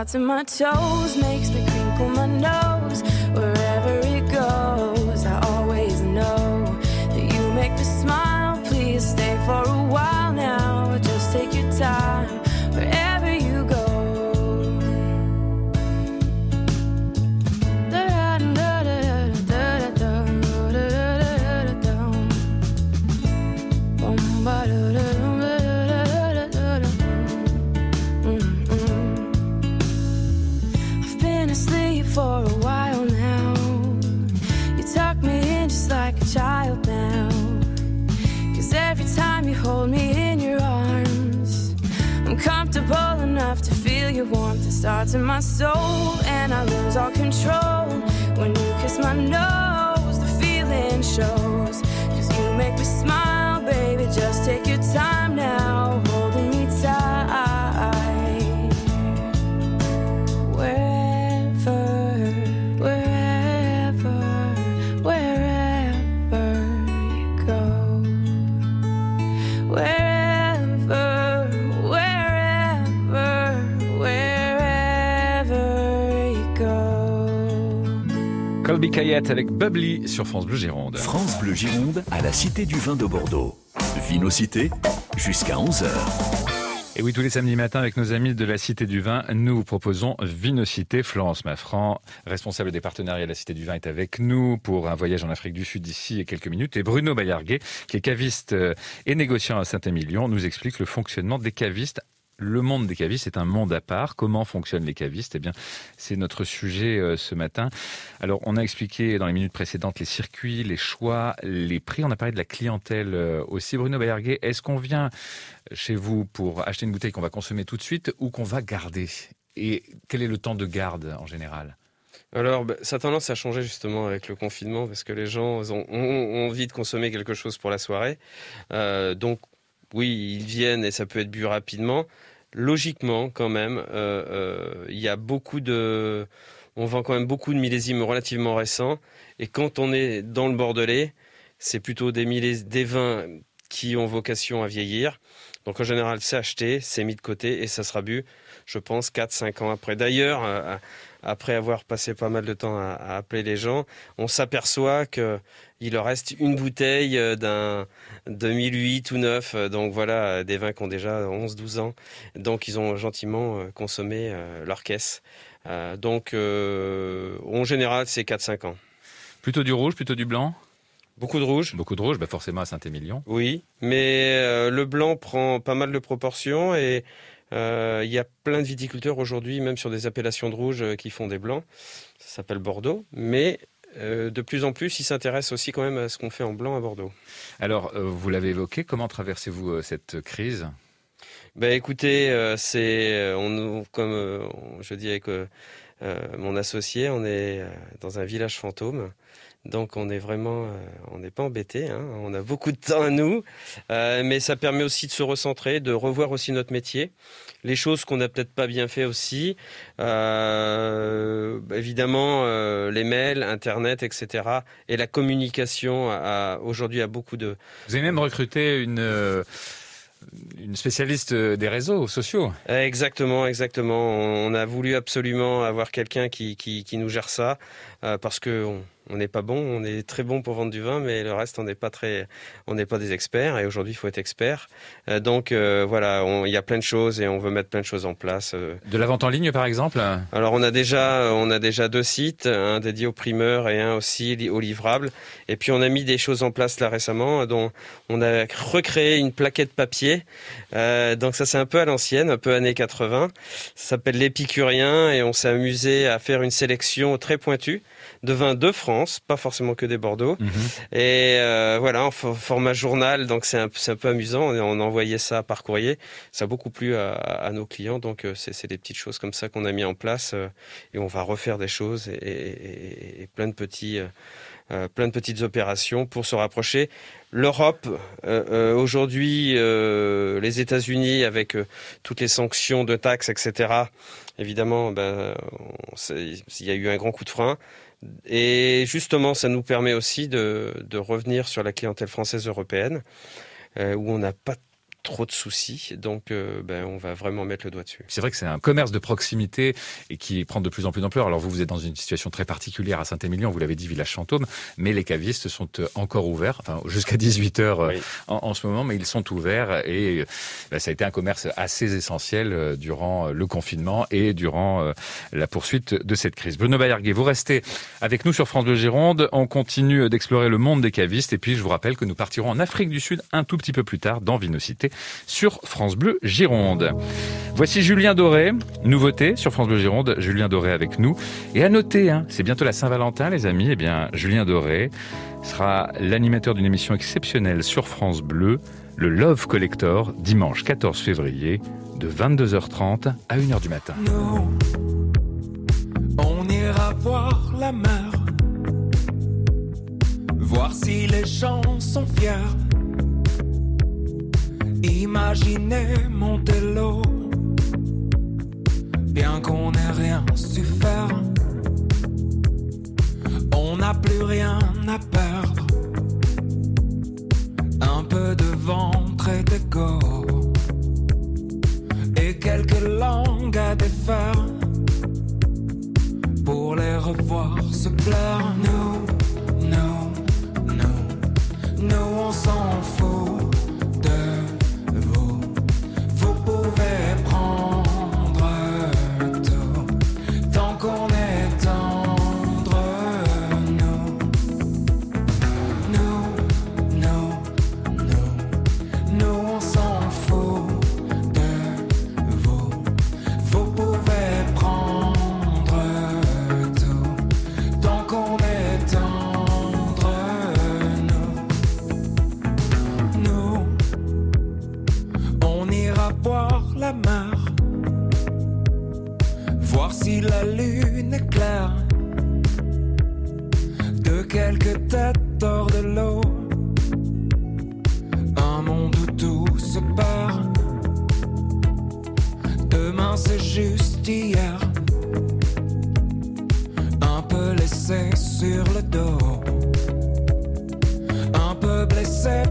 [SPEAKER 13] And it starts in my toes, makes me starts in my soul, and I
[SPEAKER 2] Colby Kayat avec Bubbly sur France Bleu Gironde.
[SPEAKER 5] France Bleu Gironde à la Cité du Vin de Bordeaux. Vinocité jusqu'à 11h.
[SPEAKER 2] Et oui, tous les samedis matins, avec nos amis de la Cité du Vin, nous vous proposons Vinocité. Florence Maffran, responsable des partenariats de la Cité du Vin, est avec nous pour un voyage en Afrique du Sud d'ici quelques minutes. Et Bruno Bayarguet, qui est caviste euh, et négociant à Saint-Émilion, nous explique le fonctionnement des cavistes le monde des cavistes est un monde à part. Comment fonctionnent les cavistes? Eh bien, c'est notre sujet euh, ce matin. Alors, on a expliqué dans les minutes précédentes les circuits, les choix, les prix. On a parlé de la clientèle euh, aussi. Bruno Bayarguet, est-ce qu'on vient chez vous pour acheter une bouteille qu'on va consommer tout de suite ou qu'on va garder? Et quel est le temps de garde en général?
[SPEAKER 3] Alors, bah, ça a tendance à changer justement avec le confinement parce que les gens ont, envie de consommer quelque chose pour la soirée. Euh, donc, oui, ils viennent et ça peut être bu rapidement. Logiquement, quand même, euh, euh, il y a beaucoup de, on vend quand même beaucoup de millésimes relativement récents. Et quand on est dans le Bordelais, c'est plutôt des, des vins qui ont vocation à vieillir. Donc en général, c'est acheté, c'est mis de côté et ça sera bu, je pense, 4-5 ans après. D'ailleurs, après avoir passé pas mal de temps à, appeler les gens, on s'aperçoit qu'il leur reste une bouteille euh, d'un 2008 ou 9. Donc voilà, des vins qui ont déjà 11-12 ans. Donc ils ont gentiment euh, consommé euh, leur caisse. donc en général, c'est 4-5 ans.
[SPEAKER 2] Plutôt du rouge, plutôt du blanc?
[SPEAKER 3] Beaucoup de rouge.
[SPEAKER 2] Beaucoup de rouge, bah forcément à Saint-Émilion.
[SPEAKER 3] Oui, mais le blanc prend pas mal de proportions et euh, il y a plein de viticulteurs aujourd'hui, même sur des appellations de rouge, euh, qui font des blancs. Ça s'appelle Bordeaux. Mais euh, de plus en plus, ils s'intéressent aussi quand même à ce qu'on fait en blanc à Bordeaux.
[SPEAKER 2] Alors, vous l'avez évoqué, comment traversez-vous cette crise?
[SPEAKER 3] Ben écoutez, c'est on, comme je dis avec mon associé, on est dans un village fantôme. Donc on est vraiment, euh, on n'est pas embêté. Hein. On a beaucoup de temps à nous, euh, mais ça permet aussi de se recentrer, de revoir aussi notre métier, les choses qu'on n'a peut-être pas bien fait aussi. Euh, évidemment, les mails, Internet, etc. Et la communication aujourd'hui a beaucoup de.
[SPEAKER 2] Vous avez même recruté une une spécialiste des réseaux sociaux.
[SPEAKER 3] Exactement, exactement. On a voulu absolument avoir quelqu'un qui, qui, qui, nous gère ça parce que on n'est pas bon, on est très bon pour vendre du vin, mais le reste, on n'est pas très, on n'est pas des experts. Et aujourd'hui, il faut être expert. Euh, donc euh, voilà, il y a plein de choses et on veut mettre plein de choses en place. Euh.
[SPEAKER 2] De la vente en ligne, par exemple?
[SPEAKER 3] Alors on a déjà, on a déjà deux sites, un dédié aux primeurs et un aussi au livrable. Et puis on a mis des choses en place là récemment, dont on a recréé une plaquette papier. donc ça, c'est un peu à l'ancienne, un peu années 80. Ça s'appelle l'épicurien et on s'est amusé à faire une sélection très pointue de vins de France, pas forcément que des Bordeaux. Mhm. Et euh, voilà, en format journal, donc c'est un, un, peu amusant. On, envoyait ça par courrier. Ça a beaucoup plu à, nos clients, donc euh, c'est des petites choses comme ça qu'on a mis en place euh, et on va refaire des choses et, plein de petits. plein de petites opérations pour se rapprocher. L'Europe, aujourd'hui, les États-Unis, avec toutes les sanctions de taxes, etc., évidemment, ben, il y a eu un grand coup de frein. Et justement, ça nous permet aussi de, revenir sur la clientèle française européenne, euh, où on n'a pas trop de soucis. Donc, euh, ben, on va vraiment mettre le doigt dessus.
[SPEAKER 2] C'est vrai que c'est un commerce de proximité et qui prend de plus en plus d'ampleur. Alors, vous, vous êtes dans une situation très particulière à Saint-Émilion. Vous l'avez dit, village fantôme. Mais les cavistes sont euh, encore ouverts, enfin, jusqu'à 18 heures euh, en, ce moment, mais ils sont ouverts et ben, ça a été un commerce assez essentiel durant le confinement et durant la poursuite de cette crise. Bruno Bayarguet, vous restez avec nous sur France Bleu Gironde. On continue d'explorer le monde des cavistes et puis je vous rappelle que nous partirons en Afrique du Sud un tout petit peu plus tard dans Vinocité sur France Bleu Gironde. Voici Julien Doré, nouveauté sur France Bleu Gironde, Julien Doré avec nous. Et à noter, hein, c'est bientôt la Saint-Valentin les amis, eh bien Julien Doré sera l'animateur d'une émission exceptionnelle sur France Bleu, le Love Collector, dimanche 14 février, de 22h30 à 1h du matin.
[SPEAKER 14] on ira voir la mer, voir si les gens sont fiers Imaginez l'eau bien qu'on n'ait rien su faire. On n'a plus rien à perdre. Un peu de ventre et d'égo. Et quelques langues à défaire. Pour les revoir se plaire. Nous, nous, nous, nous on s'en fout. all. que têtes hors de l'eau. Un monde où tout se part. Demain c'est juste hier. Un peu laissé sur le dos. Un peu blessé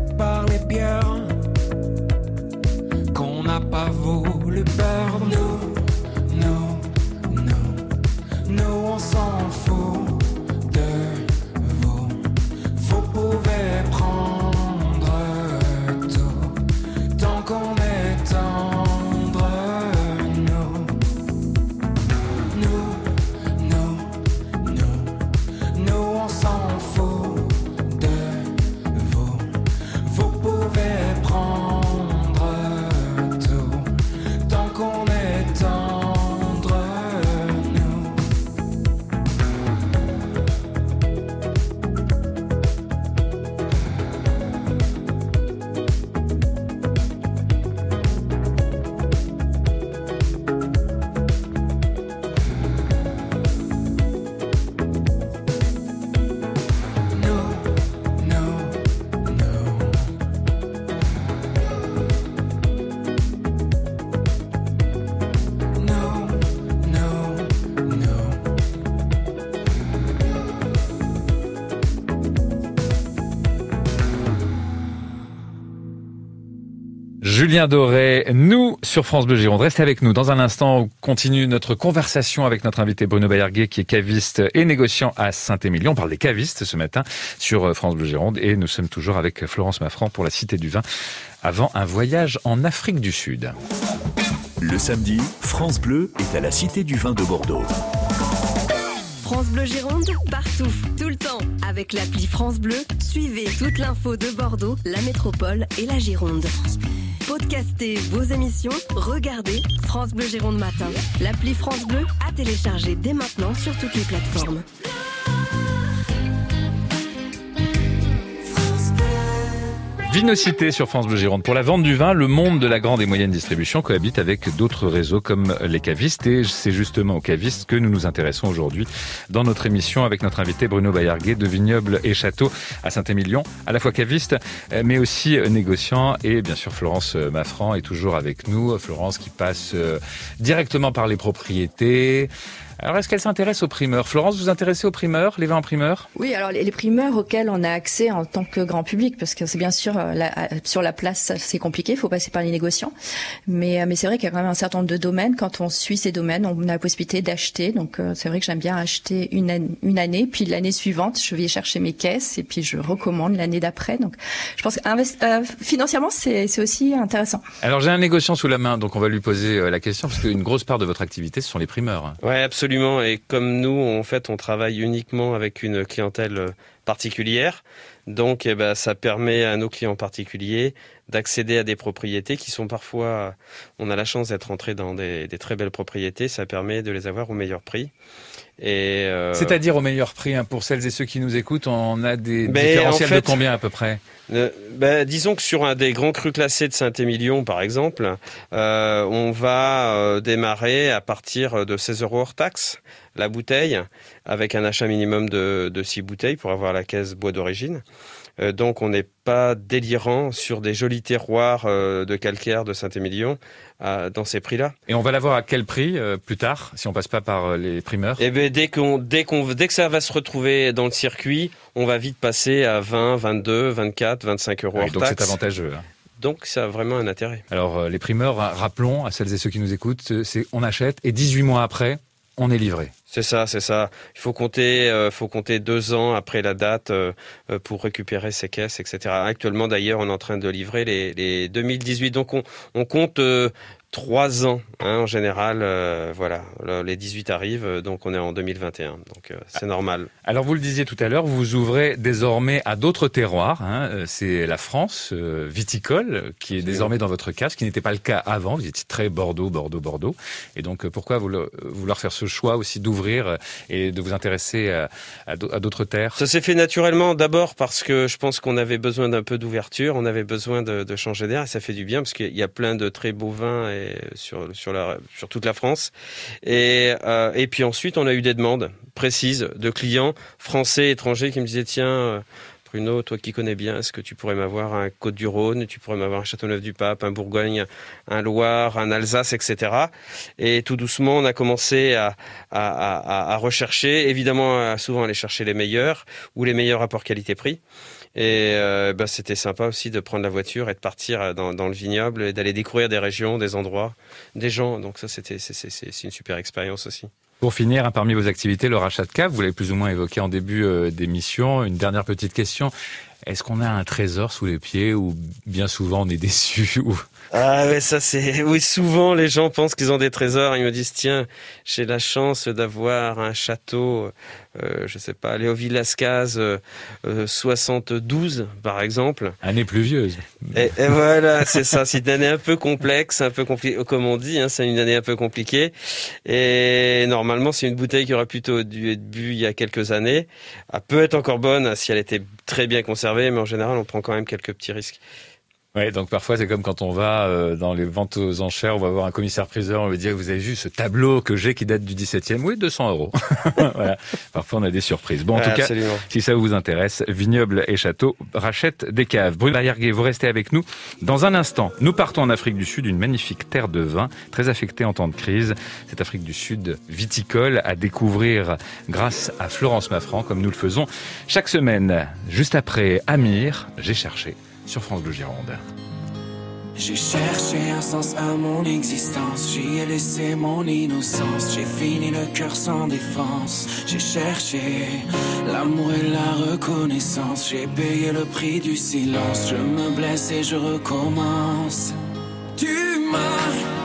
[SPEAKER 2] Julien Doré, nous sur France Bleu Gironde. Restez avec nous. Dans un instant, on continue notre conversation avec notre invité Bruno Bayarguet qui est caviste et négociant à Saint-Émilion. On parle des cavistes ce matin sur France Bleu Gironde et nous sommes toujours avec Florence Maffran pour la Cité du Vin avant un voyage en Afrique du Sud.
[SPEAKER 5] Le samedi, France Bleu est à la Cité du Vin de Bordeaux.
[SPEAKER 15] France Bleu Gironde, partout, tout le temps. Avec l'appli France Bleu, suivez toute l'info de Bordeaux, la métropole et la Gironde. Podcastez vos émissions, regardez France Bleu Gironde Matin. L'appli France Bleu à télécharger dès maintenant sur toutes les plateformes.
[SPEAKER 2] Vinocité sur France Bleu Gironde. Pour la vente du vin, le monde de la grande et moyenne distribution cohabite avec d'autres réseaux comme les cavistes et c'est justement aux cavistes que nous nous intéressons aujourd'hui dans notre émission avec notre invité Bruno Bayarguet de Vignoble et Château à Saint-Émilion, à la fois caviste mais aussi négociant et bien sûr Florence Maffran est toujours avec nous. Florence qui passe euh, directement par les propriétés, alors, est-ce qu'elle s'intéresse aux primeurs? Florence, vous vous intéressez aux primeurs, les vins en primeur?
[SPEAKER 4] Oui, alors les, primeurs auxquels on a accès en tant que grand public, parce que c'est bien sûr euh, la, sur la place, c'est compliqué, il faut passer par les négociants. Mais, euh, mais c'est vrai qu'il y a quand même un certain nombre de domaines. Quand on suit ces domaines, on a la possibilité d'acheter. Donc, euh, c'est vrai que j'aime bien acheter une, une année, puis l'année suivante, je vais chercher mes caisses et puis je recommande l'année d'après. Donc, je pense que euh, financièrement, c'est aussi intéressant.
[SPEAKER 2] Alors, j'ai un négociant sous la main, donc on va lui poser la question, parce qu'une grosse part de votre activité, ce sont les primeurs.
[SPEAKER 3] Ouais, absolument. Absolument. Et comme nous, en fait, on travaille uniquement avec une clientèle euh, particulière. Donc, eh ben, ça permet à nos clients particuliers d'accéder à des propriétés qui sont parfois, on a la chance d'être entré dans des, très belles propriétés, ça permet de les avoir au meilleur prix.
[SPEAKER 2] Et euh, C'est-à-dire au meilleur prix, hein, pour celles et ceux qui nous écoutent, on a des ben, différentiels de combien à peu près?
[SPEAKER 3] euh, ben, Disons que sur un des grands crus classés de Saint-Émilion, par exemple, euh, on va démarrer à partir de 16 euros hors taxe la bouteille, avec un achat minimum de, de 6 bouteilles pour avoir la caisse bois d'origine. Euh, donc on n'est pas délirant sur des jolis terroirs euh, de calcaire de Saint-Émilion euh, dans ces prix-là.
[SPEAKER 2] Et on va l'avoir à quel prix plus tard si on passe pas par les primeurs?
[SPEAKER 3] Eh ben dès qu'on dès qu'on dès que ça va se retrouver dans le circuit, on va vite passer à 20, 22, 24, 25 euros.
[SPEAKER 2] donc c'est avantageux. Hein.
[SPEAKER 3] Donc ça a vraiment un intérêt.
[SPEAKER 2] Alors les primeurs, rappelons à celles et ceux qui nous écoutent, c'est on achète et 18 mois après, on est livré.
[SPEAKER 3] C'est ça, c'est ça. Il faut compter, euh, faut compter deux ans après la date euh, euh, pour récupérer ses caisses, etc. Actuellement, d'ailleurs, on est en train de livrer les, les 2018. Donc, on, on compte trois ans hein, en général. Euh, voilà, les 18 arrivent, euh, donc on est en 2021, donc euh, c'est normal.
[SPEAKER 2] Alors vous le disiez tout à l'heure, vous ouvrez désormais à d'autres terroirs. Hein, c'est la France viticole qui est désormais dans votre cas, ce qui n'était pas le cas avant. Vous étiez très Bordeaux, Bordeaux, Bordeaux. Et donc pourquoi vouloir faire ce choix aussi d'ouvrir et de vous intéresser à, d'autres terres?
[SPEAKER 3] Ça s'est fait naturellement d'abord parce que je pense qu'on avait besoin d'un peu d'ouverture, on avait besoin de, de changer d'air et ça fait du bien parce qu'il y a plein de très beaux vins sur, sur, sur toute la France. Et, euh, et puis ensuite, on a eu des demandes précises de clients français, étrangers qui me disaient, tiens, euh, Bruno, toi qui connais bien, est-ce que tu pourrais m'avoir un Côte-du-Rhône, tu pourrais m'avoir un Châteauneuf-du-Pape, un Bourgogne, un Loire, un Alsace, etc. Et tout doucement, on a commencé à, à, à, rechercher, évidemment, à souvent aller chercher les meilleurs ou les meilleurs rapports qualité-prix. Et euh, bah, c'était sympa aussi de prendre la voiture et de partir euh, dans, le vignoble et d'aller découvrir des régions, des endroits, des gens. Donc ça, c'était c'est une super expérience aussi.
[SPEAKER 2] Pour finir, hein, parmi vos activités, le rachat de cave, vous l'avez plus ou moins évoqué en début euh, d'émission. Une dernière petite question. Est-ce qu'on a un trésor sous les pieds ou bien souvent on est déçu ou...
[SPEAKER 3] Ah ouais, ça c'est oui souvent les gens pensent qu'ils ont des trésors, ils me disent tiens, j'ai la chance d'avoir un château euh, je sais pas Léo Lascaz euh, 72 euh, par exemple.
[SPEAKER 2] Année pluvieuse.
[SPEAKER 3] Et, et voilà, c'est ça, c'est une année un peu complexe, un peu compliquée comme on dit, hein, c'est une année un peu compliquée et normalement c'est une bouteille qui aurait plutôt dû être bu il y a quelques années. Elle peut être encore bonne si elle était très bien conservée, mais en général on prend quand même quelques petits risques.
[SPEAKER 2] Oui, donc parfois c'est comme quand on va euh, dans les ventes aux enchères, on va voir un commissaire-priseur, on lui dit vous avez vu ce tableau que j'ai qui date du 17e Oui, 200 euros. voilà. Parfois on a des surprises. Bon, en tout cas, si ça vous intéresse, Vignoble et Château rachètent des caves. Bruno Barrière-Guet, vous restez avec nous. Dans un instant, nous partons en Afrique du Sud, une magnifique terre de vin, très affectée en temps de crise. Cette Afrique du Sud viticole à découvrir grâce à Florence Maffran, comme nous le faisons chaque semaine. Juste après Amir, j'ai cherché sur France Bleu Gironde.
[SPEAKER 9] J'ai cherché un sens à mon existence, j'y ai laissé mon innocence, j'ai fini le cœur sans défense, j'ai cherché l'amour et la reconnaissance, j'ai payé le prix du silence, je me blesse et je recommence. Tu m'as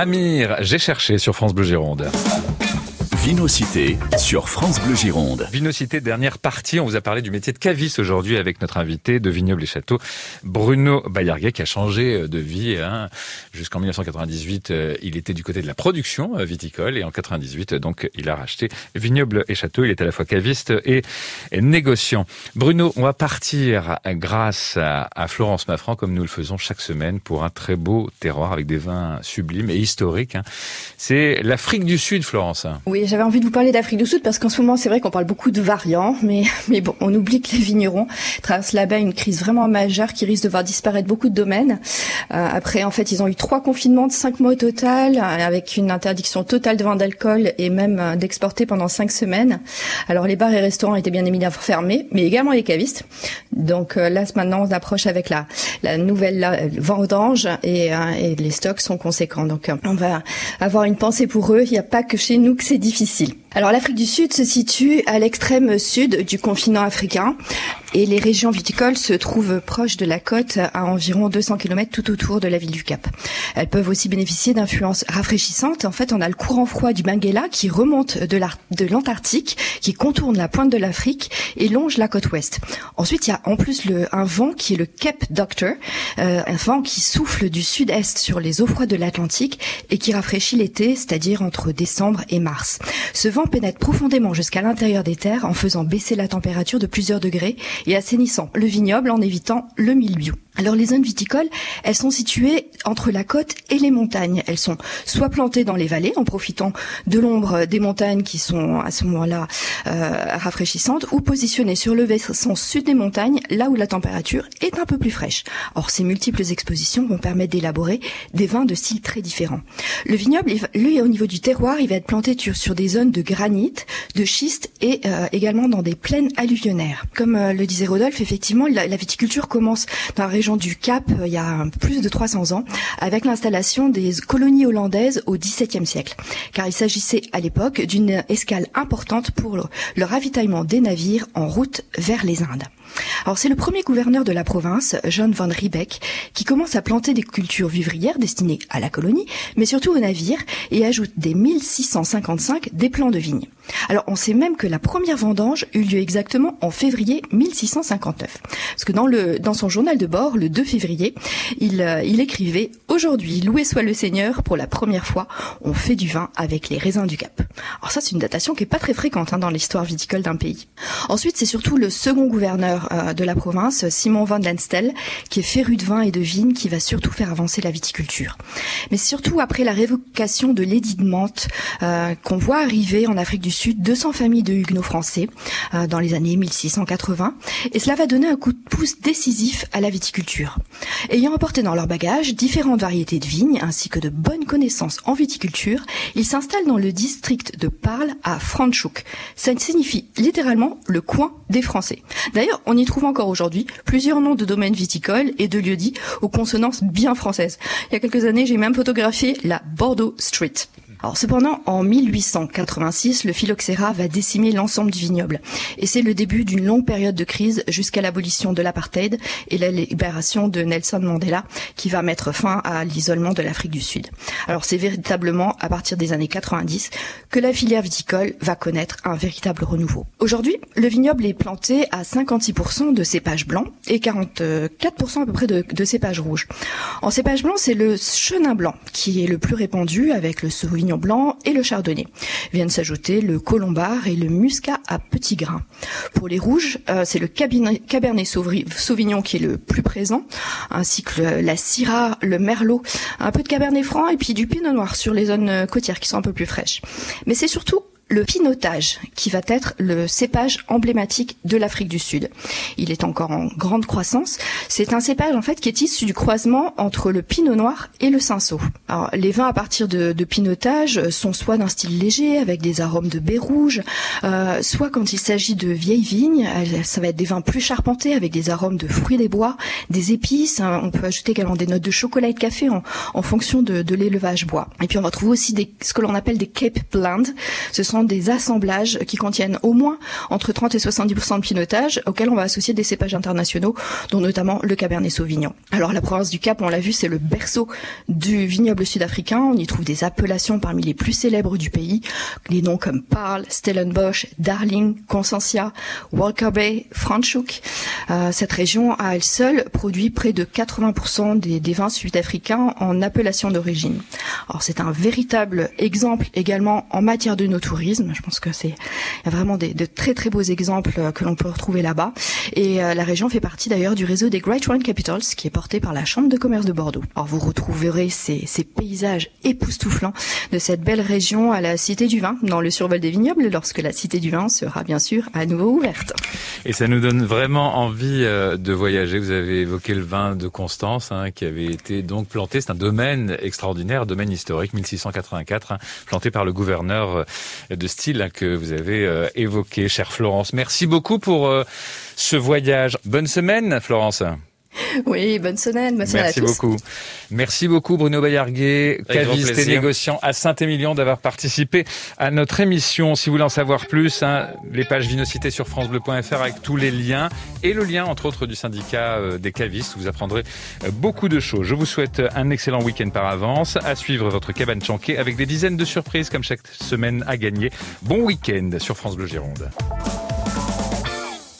[SPEAKER 2] Amir, j'ai cherché sur France Bleu Gironde.
[SPEAKER 5] Vinocité sur France Bleu Gironde.
[SPEAKER 2] Vinocité, dernière partie. On vous a parlé du métier de caviste aujourd'hui avec notre invité de Vignoble et Château, Bruno Bayarguet, qui a changé de vie. Hein. Jusqu'en 1998, euh, il était du côté de la production euh, viticole et en 98, donc, il a racheté Vignoble et Château. Il est à la fois caviste et, négociant. Bruno, on va partir grâce à, à Florence Maffran, comme nous le faisons chaque semaine, pour un très beau terroir avec des vins sublimes et historiques. hein. C'est l'Afrique du Sud, Florence.
[SPEAKER 4] Oui, j'avais envie de vous parler d'Afrique du Sud parce qu'en ce moment, c'est vrai qu'on parle beaucoup de variants, mais, mais bon, on oublie que les vignerons traversent là-bas une crise vraiment majeure qui risque de voir disparaître beaucoup de domaines. Euh, après, en fait, ils ont eu trois confinements de cinq mois au total, euh, avec une interdiction totale de vente d'alcool et même euh, d'exporter pendant cinq semaines. Alors, les bars et restaurants étaient bien évidemment fermés, mais également les cavistes. Donc euh, là, maintenant, on approche avec la, la nouvelle vendange et, euh, et les stocks sont conséquents. Donc, on va avoir une pensée pour eux. Il n'y a pas que chez nous que c'est difficile difficile. Alors l'Afrique du Sud se situe à l'extrême sud du continent africain et les régions viticoles se trouvent proches de la côte à environ 200 km tout autour de la ville du Cap. Elles peuvent aussi bénéficier d'influences rafraîchissantes. En fait, on a le courant froid du Benguela qui remonte de l'Antarctique, qui contourne la pointe de l'Afrique et longe la côte ouest. Ensuite, il y a en plus le, un vent qui est le Cape Doctor, euh, un vent qui souffle du sud-est sur les eaux froides de l'Atlantique et qui rafraîchit l'été, c'est-à-dire entre décembre et mars. Ce vent pénètre profondément jusqu'à l'intérieur des terres en faisant baisser la température de plusieurs degrés et assainissant le vignoble en évitant le mildiou. Alors les zones viticoles, elles sont situées entre la côte et les montagnes. Elles sont soit plantées dans les vallées en profitant de l'ombre des montagnes qui sont à ce moment-là euh, rafraîchissantes, ou positionnées sur le versant sud des montagnes, là où la température est un peu plus fraîche. Or ces multiples expositions vont permettre d'élaborer des vins de styles très différents. Le vignoble, lui, au niveau du terroir, il va être planté sur des zones de granit, de schiste et euh, également dans des plaines alluvionnaires. Comme euh, le disait Rodolphe, effectivement, la, viticulture commence dans la du Cap euh, il y a plus de 300 ans avec l'installation des colonies hollandaises au XVIIe siècle, car il s'agissait à l'époque d'une escale importante pour le ravitaillement des navires en route vers les Indes. Alors c'est le premier gouverneur de la province, John van Riebeck, qui commence à planter des cultures vivrières destinées à la colonie, mais surtout aux navires, et ajoute dès 1655 des plants de vignes. Alors on sait même que la première vendange eut lieu exactement en février 1659. Parce que dans, le, dans son journal de bord, le 2 février, il, euh, il écrivait « Aujourd'hui, loué soit le Seigneur, pour la première fois, on fait du vin avec les raisins du Cap ». Alors ça c'est une datation qui est pas très fréquente hein, dans l'histoire viticole d'un pays. Ensuite c'est surtout le second gouverneur euh, de la province, Simon van Denstel, qui est féru de vin et de vigne, qui va surtout faire avancer la viticulture. Mais surtout après la révocation de l'édit de Mantes, euh, qu'on voit arriver en Afrique du Sud 200 familles de huguenots français euh, dans les années 1680, et cela va donner un coup de pouce décisif à la viticulture. Ayant apporté dans leur bagage différentes variétés de vignes ainsi que de bonnes connaissances en viticulture, ils s'installent dans le district de Parle à Franschhoek. Ça signifie littéralement le coin des Français. D'ailleurs, on y trouve encore aujourd'hui plusieurs noms de domaines viticoles et de lieux-dits aux consonances bien françaises. Il y a quelques années, j'ai même photographié la Bordeaux Street. Alors cependant, en 1886, le phylloxéra va décimer l'ensemble du vignoble. Et c'est le début d'une longue période de crise jusqu'à l'abolition de l'apartheid et la libération de Nelson Mandela qui va mettre fin à l'isolement de l'Afrique du Sud. Alors c'est véritablement à partir des années 90 que la filière viticole va connaître un véritable renouveau. Aujourd'hui, le vignoble est planté à 56% de cépages blancs et 44% à peu près de, de cépages rouges. En cépage blanc, c'est le chenin blanc qui est le plus répandu avec le sauvignon blanc et le chardonnay. Viennent s'ajouter le colombard et le muscat à petits grains. Pour les rouges, euh, c'est le cabernet sauvignon qui est le plus présent, ainsi que la syrah, le merlot, un peu de cabernet franc et puis du pinot noir sur les zones côtières qui sont un peu plus fraîches. Mais c'est surtout le pinotage, qui va être le cépage emblématique de l'Afrique du Sud. Il est encore en grande croissance. C'est un cépage en fait qui est issu du croisement entre le pinot noir et le cinsault. Alors, les vins à partir de, pinotage sont soit d'un style léger avec des arômes de baie rouge, euh, soit quand il s'agit de vieilles vignes, ça va être des vins plus charpentés avec des arômes de fruits des bois, des épices. Hein. on peut ajouter également des notes de chocolat et de café en, fonction de, de l'élevage bois. Et puis on va trouver aussi des, ce que l'on appelle des Cape Blend. Ce sont des assemblages qui contiennent au moins entre 30 et 70% de pinotage auxquels on va associer des cépages internationaux, dont notamment le Cabernet Sauvignon. Alors la province du Cap, on l'a vu, c'est le berceau du vignoble sud-africain. On y trouve des appellations parmi les plus célèbres du pays, les noms comme Parle, Stellenbosch, Darling, Consentia, Walker Bay, Franschhoek. Euh, cette région à elle seule produit près de 80% des, vins sud-africains en appellation d'origine. Alors c'est un véritable exemple également en matière de no tourisme. Je pense que c'est il y a vraiment des, de très très beaux exemples euh, que l'on peut retrouver là-bas. Et euh, la région fait partie d'ailleurs du réseau des Great Wine Capitals, qui est porté par la Chambre de commerce de Bordeaux. Alors vous retrouverez ces, ces paysages époustouflants de cette belle région à la Cité du Vin, dans le survol des vignobles, lorsque la Cité du Vin sera bien sûr à nouveau ouverte.
[SPEAKER 2] Et ça nous donne vraiment envie euh, de voyager. Vous avez évoqué le vin de Constance, hein, qui avait été donc planté. C'est un domaine extraordinaire, domaine historique, 1684, hein, planté par le gouverneur de style que vous avez euh, évoqué, chère Florence. Merci beaucoup pour euh, ce voyage. Bonne semaine, Florence.
[SPEAKER 4] Oui, bonne semaine. Bonne semaine
[SPEAKER 2] Merci
[SPEAKER 4] à tous.
[SPEAKER 2] beaucoup. Merci beaucoup Bruno Bayarguet, caviste et négociant à Saint-Émilion d'avoir participé à notre émission. Si vous voulez en savoir plus, hein, les pages Vinocité sur francebleu.fr avec tous les liens et le lien entre autres du syndicat euh, des cavistes. Vous apprendrez euh, beaucoup de choses. Je vous souhaite un excellent week-end par avance. À suivre votre cabane chanquée avec des dizaines de surprises comme chaque semaine à gagner. Bon week-end sur France Bleu Gironde.